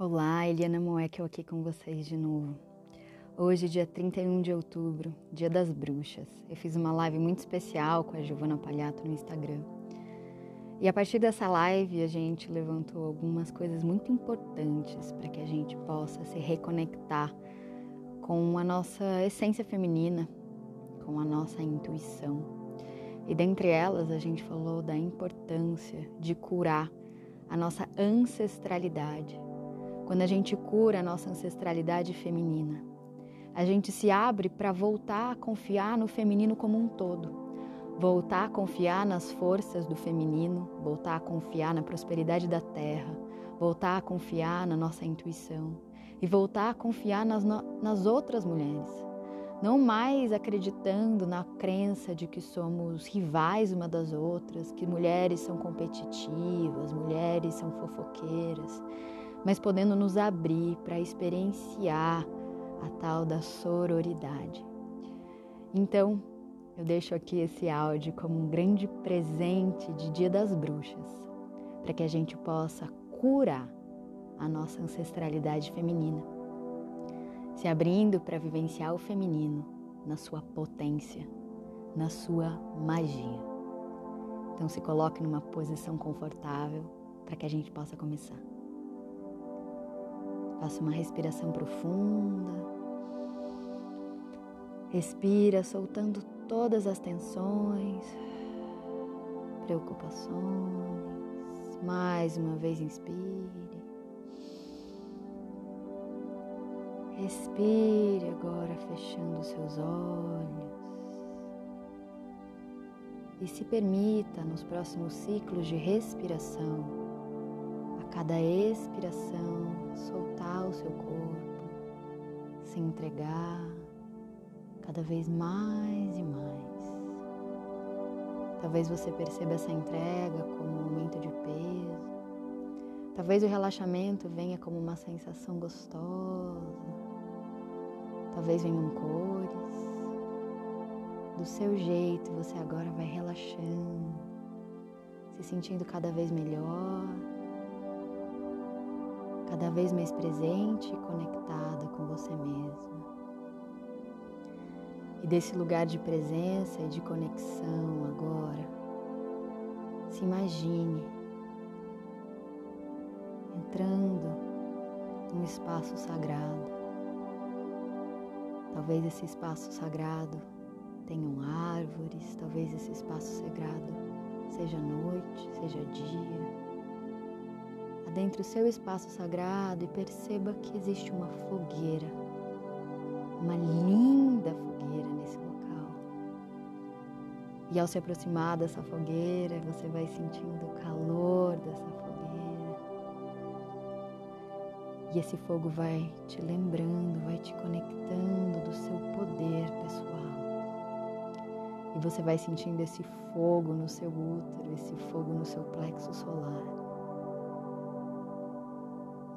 Olá, Eliana Moekel aqui com vocês de novo. Hoje, dia 31 de outubro, dia das bruxas. Eu fiz uma live muito especial com a Giovana Palhato no Instagram. E a partir dessa live, a gente levantou algumas coisas muito importantes para que a gente possa se reconectar com a nossa essência feminina, com a nossa intuição. E dentre elas, a gente falou da importância de curar a nossa ancestralidade quando a gente cura a nossa ancestralidade feminina. A gente se abre para voltar a confiar no feminino como um todo, voltar a confiar nas forças do feminino, voltar a confiar na prosperidade da terra, voltar a confiar na nossa intuição e voltar a confiar nas, nas outras mulheres. Não mais acreditando na crença de que somos rivais uma das outras, que mulheres são competitivas, mulheres são fofoqueiras mas podendo nos abrir para experienciar a tal da sororidade. Então, eu deixo aqui esse áudio como um grande presente de Dia das Bruxas, para que a gente possa curar a nossa ancestralidade feminina, se abrindo para vivenciar o feminino na sua potência, na sua magia. Então, se coloque numa posição confortável para que a gente possa começar. Faça uma respiração profunda. Respira, soltando todas as tensões, preocupações. Mais uma vez, inspire. Respire agora, fechando seus olhos. E se permita, nos próximos ciclos de respiração, cada expiração, soltar o seu corpo, se entregar cada vez mais e mais. Talvez você perceba essa entrega como um aumento de peso. Talvez o relaxamento venha como uma sensação gostosa. Talvez venham cores. Do seu jeito, você agora vai relaxando, se sentindo cada vez melhor cada vez mais presente e conectada com você mesma. E desse lugar de presença e de conexão agora, se imagine entrando num espaço sagrado. Talvez esse espaço sagrado tenham árvores, talvez esse espaço sagrado seja noite, seja dia adentre o seu espaço sagrado e perceba que existe uma fogueira, uma linda fogueira nesse local. E ao se aproximar dessa fogueira, você vai sentindo o calor dessa fogueira. E esse fogo vai te lembrando, vai te conectando do seu poder pessoal. E você vai sentindo esse fogo no seu útero, esse fogo no seu plexo solar.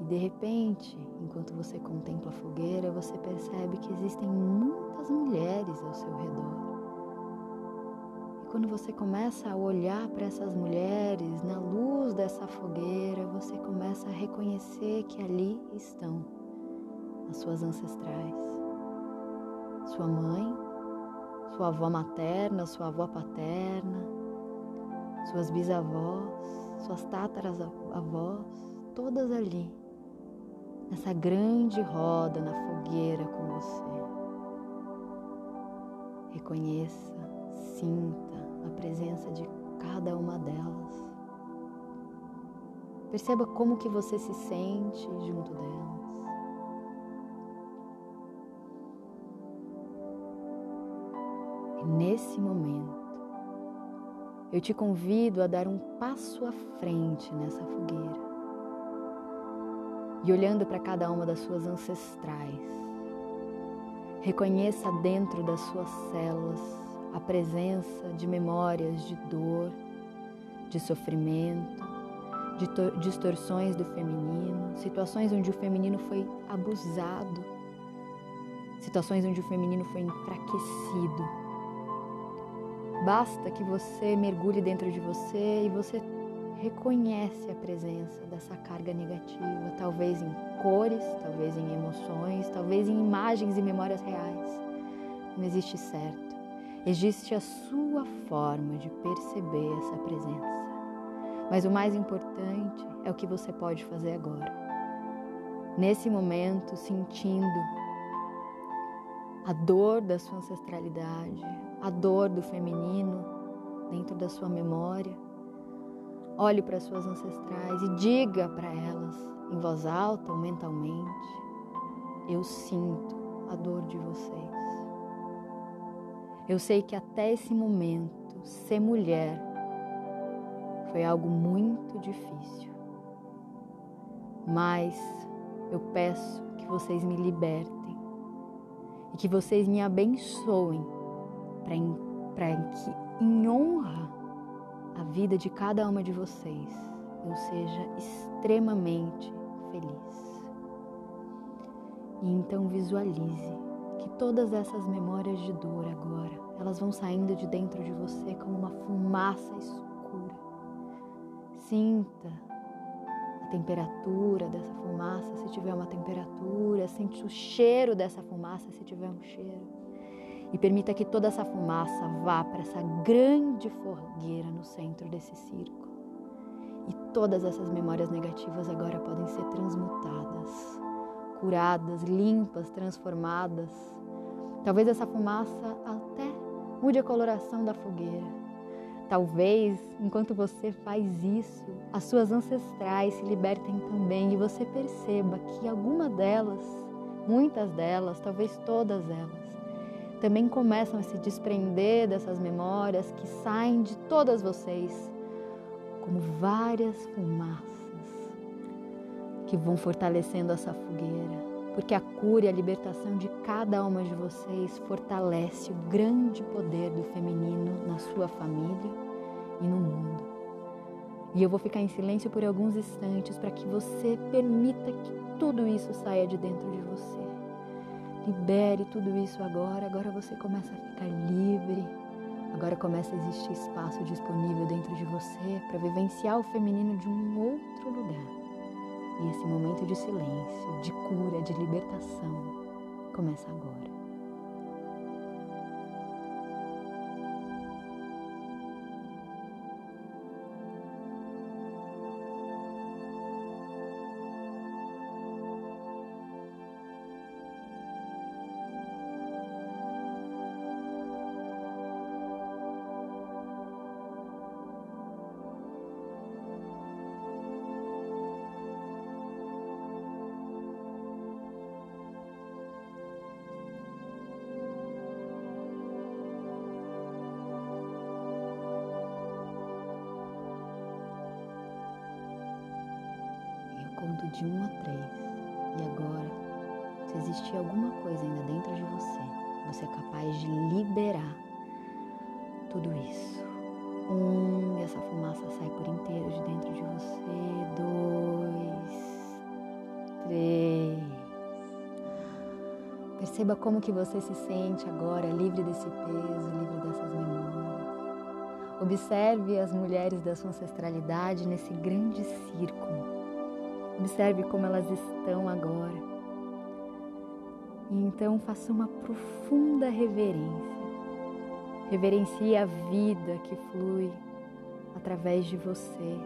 E de repente, enquanto você contempla a fogueira, você percebe que existem muitas mulheres ao seu redor. E quando você começa a olhar para essas mulheres na luz dessa fogueira, você começa a reconhecer que ali estão as suas ancestrais. Sua mãe, sua avó materna, sua avó paterna, suas bisavós, suas tátaras avós, todas ali nessa grande roda na fogueira com você. Reconheça, sinta a presença de cada uma delas. Perceba como que você se sente junto delas. E nesse momento, eu te convido a dar um passo à frente nessa fogueira e olhando para cada uma das suas ancestrais. Reconheça dentro das suas células a presença de memórias de dor, de sofrimento, de distorções do feminino, situações onde o feminino foi abusado, situações onde o feminino foi enfraquecido. Basta que você mergulhe dentro de você e você reconhece a presença dessa carga negativa, talvez em cores, talvez em emoções, talvez em imagens e memórias reais. Não existe certo. Existe a sua forma de perceber essa presença. Mas o mais importante é o que você pode fazer agora. Nesse momento, sentindo a dor da sua ancestralidade, a dor do feminino dentro da sua memória. Olhe para suas ancestrais e diga para elas, em voz alta ou mentalmente: Eu sinto a dor de vocês. Eu sei que até esse momento, ser mulher foi algo muito difícil. Mas eu peço que vocês me libertem e que vocês me abençoem para que, em honra à vida de cada uma de vocês, eu seja extremamente feliz. E então visualize que todas essas memórias de dor agora, elas vão saindo de dentro de você como uma fumaça escura. Sinta temperatura dessa fumaça, se tiver uma temperatura, sente o cheiro dessa fumaça, se tiver um cheiro. E permita que toda essa fumaça vá para essa grande fogueira no centro desse círculo. E todas essas memórias negativas agora podem ser transmutadas, curadas, limpas, transformadas. Talvez essa fumaça até mude a coloração da fogueira Talvez, enquanto você faz isso, as suas ancestrais se libertem também e você perceba que alguma delas, muitas delas, talvez todas elas, também começam a se desprender dessas memórias que saem de todas vocês, como várias fumaças que vão fortalecendo essa fogueira porque a cura e a libertação de cada uma de vocês fortalece o grande poder do feminino na sua família e no mundo. E eu vou ficar em silêncio por alguns instantes para que você permita que tudo isso saia de dentro de você. Libere tudo isso agora, agora você começa a ficar livre. Agora começa a existir espaço disponível dentro de você para vivenciar o feminino de um outro lugar. E esse momento de silêncio, de cura, de libertação começa agora. De um a três. E agora, se existir alguma coisa ainda dentro de você, você é capaz de liberar tudo isso. Um, e essa fumaça sai por inteiro de dentro de você. Dois, três. Perceba como que você se sente agora, livre desse peso, livre dessas memórias. Observe as mulheres da sua ancestralidade nesse grande círculo Observe como elas estão agora. E então faça uma profunda reverência. Reverencie a vida que flui através de você.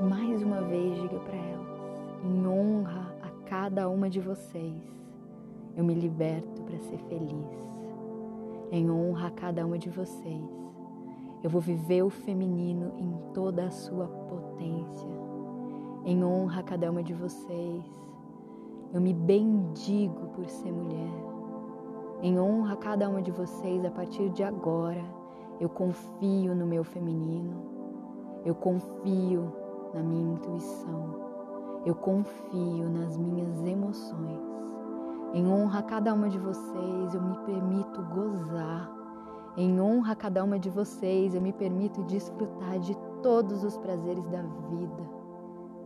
E mais uma vez diga para elas, em honra a cada uma de vocês, eu me liberto para ser feliz. Em honra a cada uma de vocês, eu vou viver o feminino em toda a sua potência em honra a cada uma de vocês. Eu me bendigo por ser mulher. Em honra a cada uma de vocês, a partir de agora, eu confio no meu feminino. Eu confio na minha intuição. Eu confio nas minhas emoções. Em honra a cada uma de vocês, eu me permito gozar. Em honra a cada uma de vocês, eu me permito desfrutar de todos os prazeres da vida.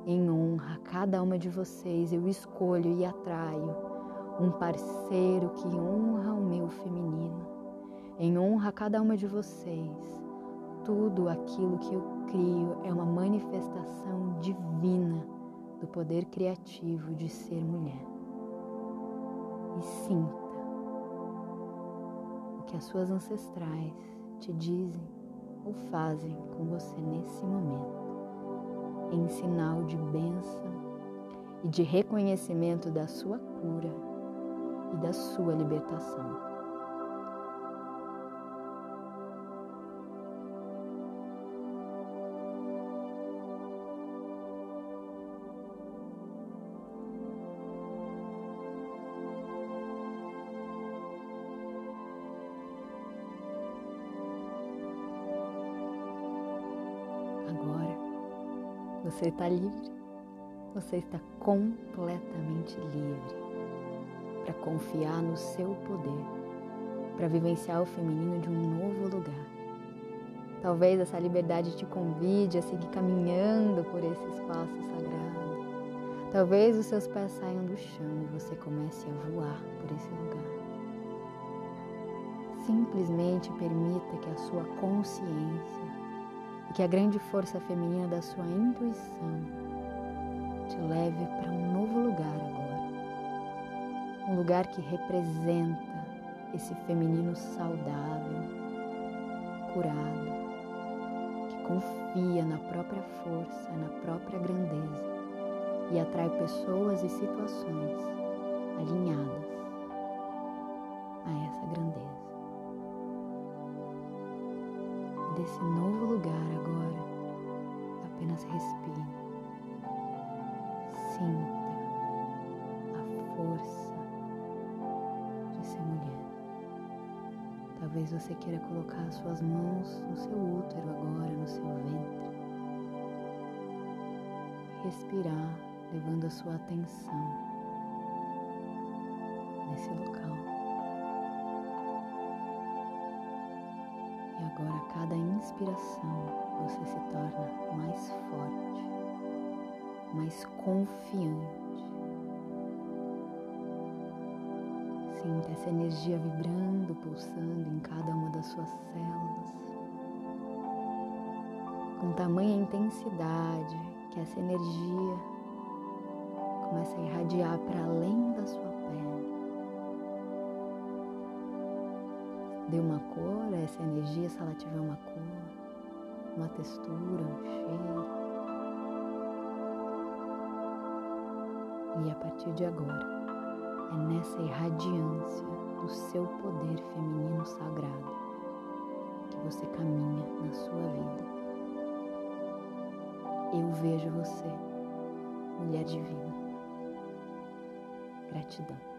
Em honra a cada uma de vocês, eu escolho e atraio um parceiro que honra o meu feminino. Em honra a cada uma de vocês, tudo aquilo que eu crio é uma manifestação divina do poder criativo de ser mulher. E sinta o que as suas ancestrais te dizem ou fazem com você nesse momento, em sinal de bênção e de reconhecimento da sua cura e da sua libertação. Você está livre. Você está completamente livre para confiar no seu poder, para vivenciar o feminino de um novo lugar. Talvez essa liberdade te convide a seguir caminhando por esse espaço sagrado. Talvez os seus pés saiam do chão e você comece a voar por esse lugar. Simplesmente permita que a sua consciência e que a grande força feminina da sua intuição te leve para um novo lugar agora. Um lugar que representa esse feminino saudável, curado, que confia na própria força, na própria grandeza e atrai pessoas e situações alinhadas desse novo lugar agora, apenas respire. Sinta a força de ser mulher. Talvez você queira colocar suas mãos no seu útero agora, no seu ventre. Respirar, levando a sua atenção nesse local. Agora, a cada inspiração, você se torna mais forte, mais confiante. Sinta essa energia vibrando, pulsando em cada uma das suas células, com tamanha intensidade que essa energia começa a irradiar para além da sua dê uma cor a essa energia, se ela tiver uma cor, uma textura, um cheiro. E a partir de agora, é nessa irradiância do seu poder feminino sagrado que você caminha na sua vida. Eu vejo você, mulher divina. Gratidão.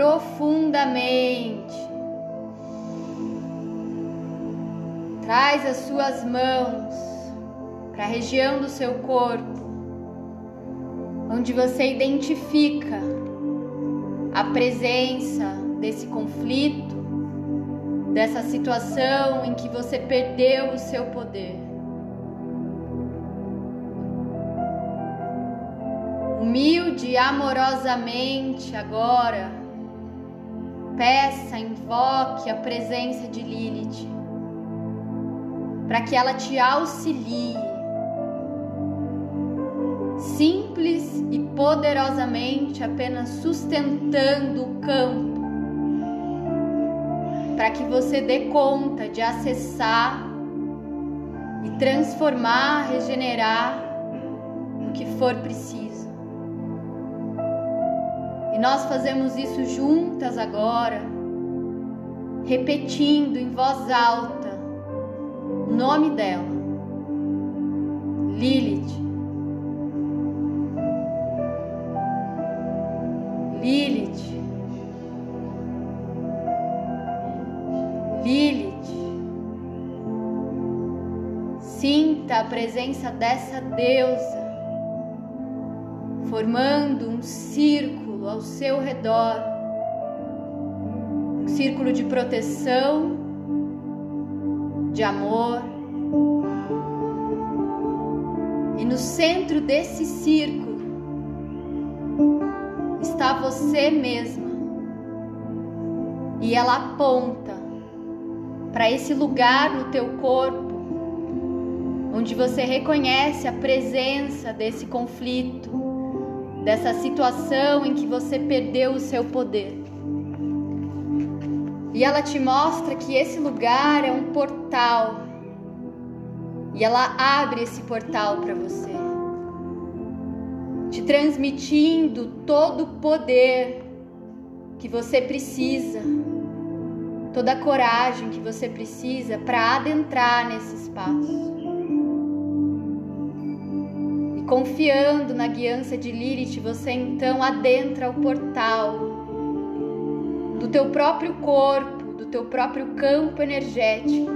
Profundamente. Traz as suas mãos para a região do seu corpo, onde você identifica a presença desse conflito, dessa situação em que você perdeu o seu poder. Humilde e amorosamente agora, peça, invoque a presença de Lilith, para que ela te auxilie, simples e poderosamente, apenas sustentando o campo, para que você dê conta de acessar e transformar, regenerar o que for preciso nós fazemos isso juntas agora, repetindo em voz alta o nome dela, Lilith. Lilith. Lilith. Sinta a presença dessa deusa formando um círculo ao seu redor, um círculo de proteção, de amor. E no centro desse círculo, está você mesma. E ela aponta para esse lugar no teu corpo onde você reconhece a presença desse conflito, dessa situação em que você perdeu o seu poder. E ela te mostra que esse lugar é um portal. E ela abre esse portal para você, te transmitindo todo o poder que você precisa, toda a coragem que você precisa para adentrar nesse espaço. Confiando na guiança de Lilith, você então adentra o portal do teu próprio corpo, do teu próprio campo energético.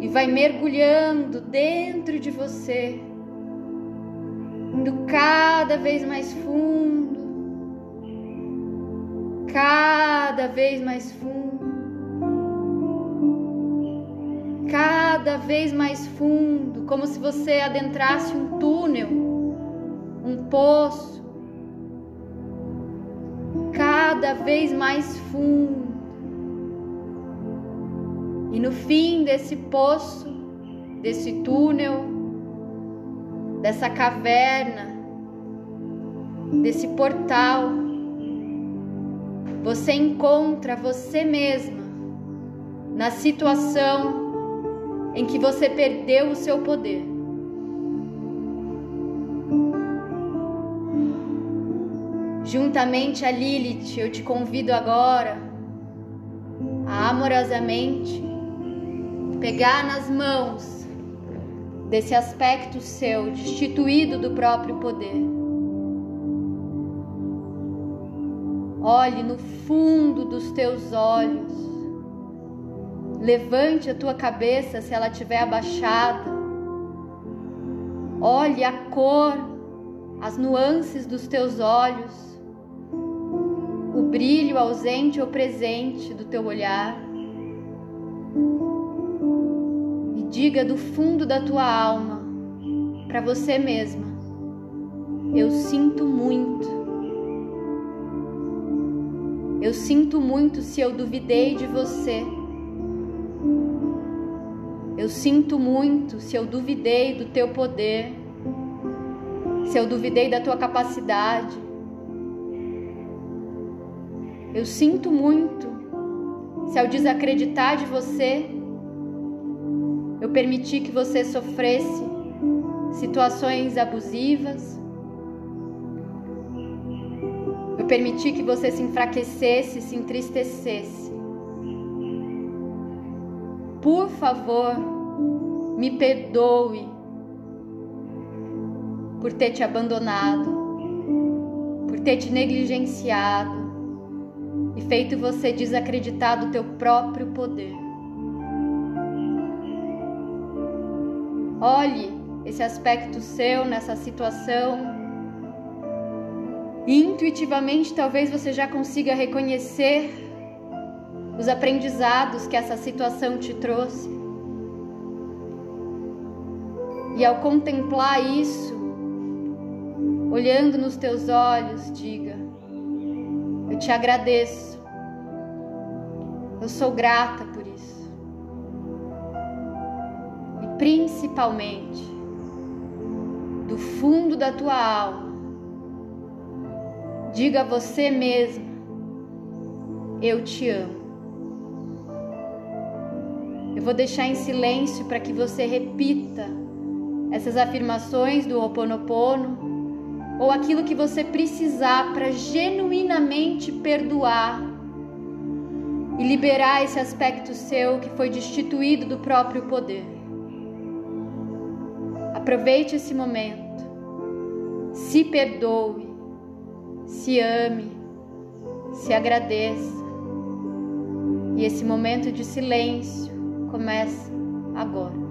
E vai mergulhando dentro de você, indo cada vez mais fundo, cada vez mais fundo, cada vez mais fundo, como se você adentrasse um túnel, um poço cada vez mais fundo. E no fim desse poço, desse túnel, dessa caverna, desse portal, você encontra você mesma na situação em que você perdeu o seu poder. Juntamente a Lilith, eu te convido agora a amorosamente pegar nas mãos desse aspecto seu, destituído do próprio poder. Olhe no fundo dos teus olhos. Levante a tua cabeça se ela estiver abaixada. Olhe a cor, as nuances dos teus olhos o brilho ausente ou presente do teu olhar e diga do fundo da tua alma para você mesma: Eu sinto muito. Eu sinto muito se eu duvidei de você. Eu sinto muito se eu duvidei do teu poder, se eu duvidei da tua capacidade, eu sinto muito se ao desacreditar de você, eu permiti que você sofresse situações abusivas, eu permiti que você se enfraquecesse, se entristecesse. Por favor, me perdoe por ter te abandonado, por ter te negligenciado, e feito você desacreditar do teu próprio poder. Olhe esse aspecto seu nessa situação. Intuitivamente talvez você já consiga reconhecer os aprendizados que essa situação te trouxe. E ao contemplar isso, olhando nos teus olhos, diga: Eu te agradeço eu sou grata por isso. E principalmente, do fundo da tua alma, diga a você mesmo: Eu te amo. Eu vou deixar em silêncio para que você repita essas afirmações do Ho Oponopono ou aquilo que você precisar para genuinamente perdoar e liberar esse aspecto seu que foi destituído do próprio poder. Aproveite esse momento, se perdoe, se ame, se agradeça. E esse momento de silêncio começa agora.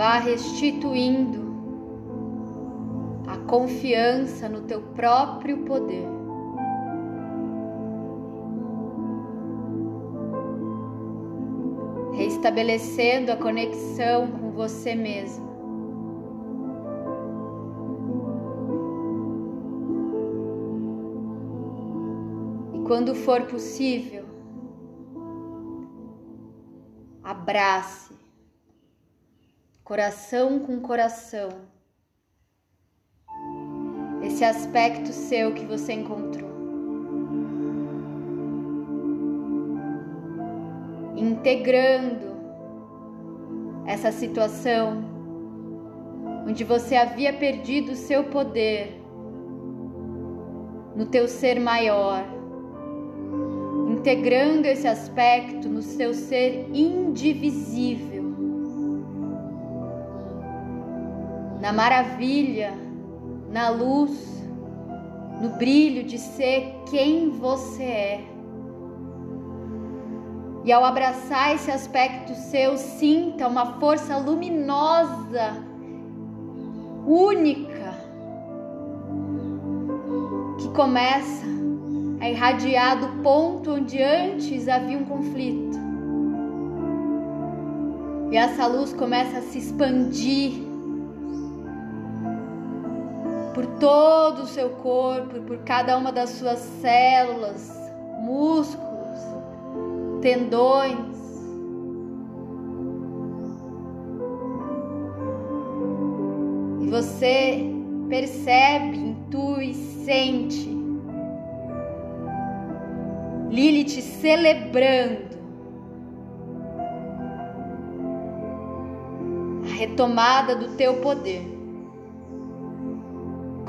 Vá restituindo a confiança no teu próprio poder. Reestabelecendo a conexão com você mesmo. E quando for possível, abrace coração com coração, esse aspecto seu que você encontrou. Integrando essa situação onde você havia perdido o seu poder no teu ser maior, integrando esse aspecto no seu ser indivisível na maravilha, na luz, no brilho de ser quem você é. E ao abraçar esse aspecto seu, sinta uma força luminosa, única, que começa a irradiar do ponto onde antes havia um conflito. E essa luz começa a se expandir por todo o seu corpo, por cada uma das suas células, músculos, tendões. E você percebe, intui, sente Lilith celebrando a retomada do teu poder.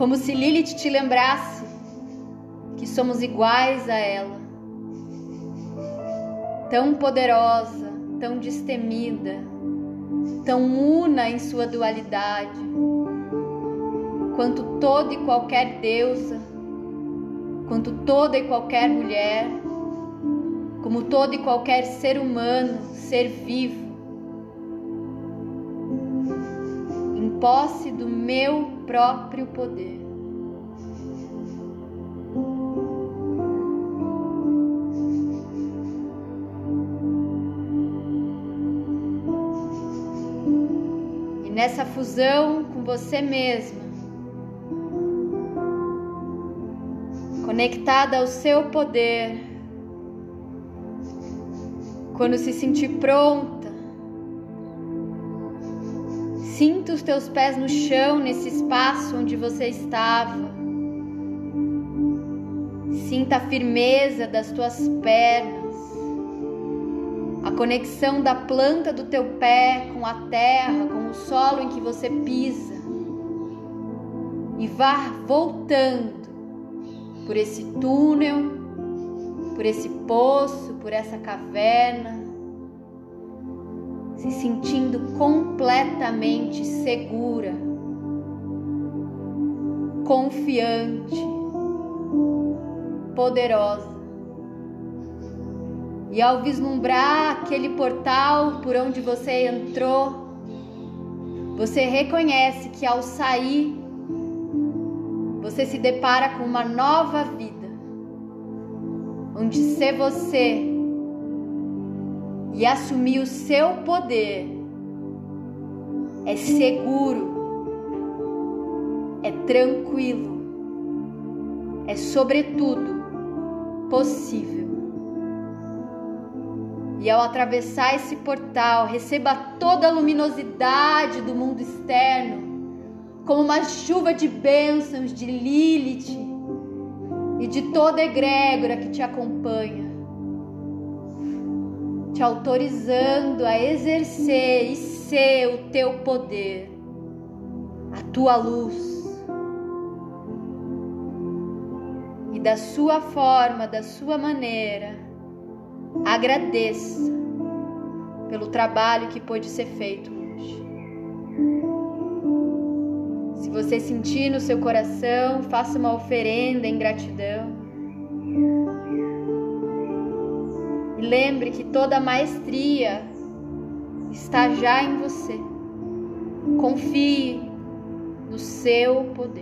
Como se Lilith te lembrasse que somos iguais a ela, tão poderosa, tão destemida, tão una em sua dualidade, quanto toda e qualquer deusa, quanto toda e qualquer mulher, como todo e qualquer ser humano, ser vivo, em posse do meu próprio poder. E nessa fusão com você mesma, conectada ao seu poder, quando se sentir pronta, Sinta os teus pés no chão nesse espaço onde você estava. Sinta a firmeza das tuas pernas, a conexão da planta do teu pé com a terra, com o solo em que você pisa. E vá voltando por esse túnel, por esse poço, por essa caverna se sentindo completamente segura, confiante, poderosa. E ao vislumbrar aquele portal por onde você entrou, você reconhece que ao sair, você se depara com uma nova vida, onde ser você e assumir o seu poder é seguro, é tranquilo, é sobretudo possível. E ao atravessar esse portal, receba toda a luminosidade do mundo externo, como uma chuva de bênçãos de Lilith e de toda a egrégora que te acompanha te autorizando a exercer e ser o teu poder, a tua luz. E da sua forma, da sua maneira, agradeça pelo trabalho que pôde ser feito hoje. Se você sentir no seu coração, faça uma oferenda em gratidão. Lembre que toda a maestria está já em você. Confie no seu poder.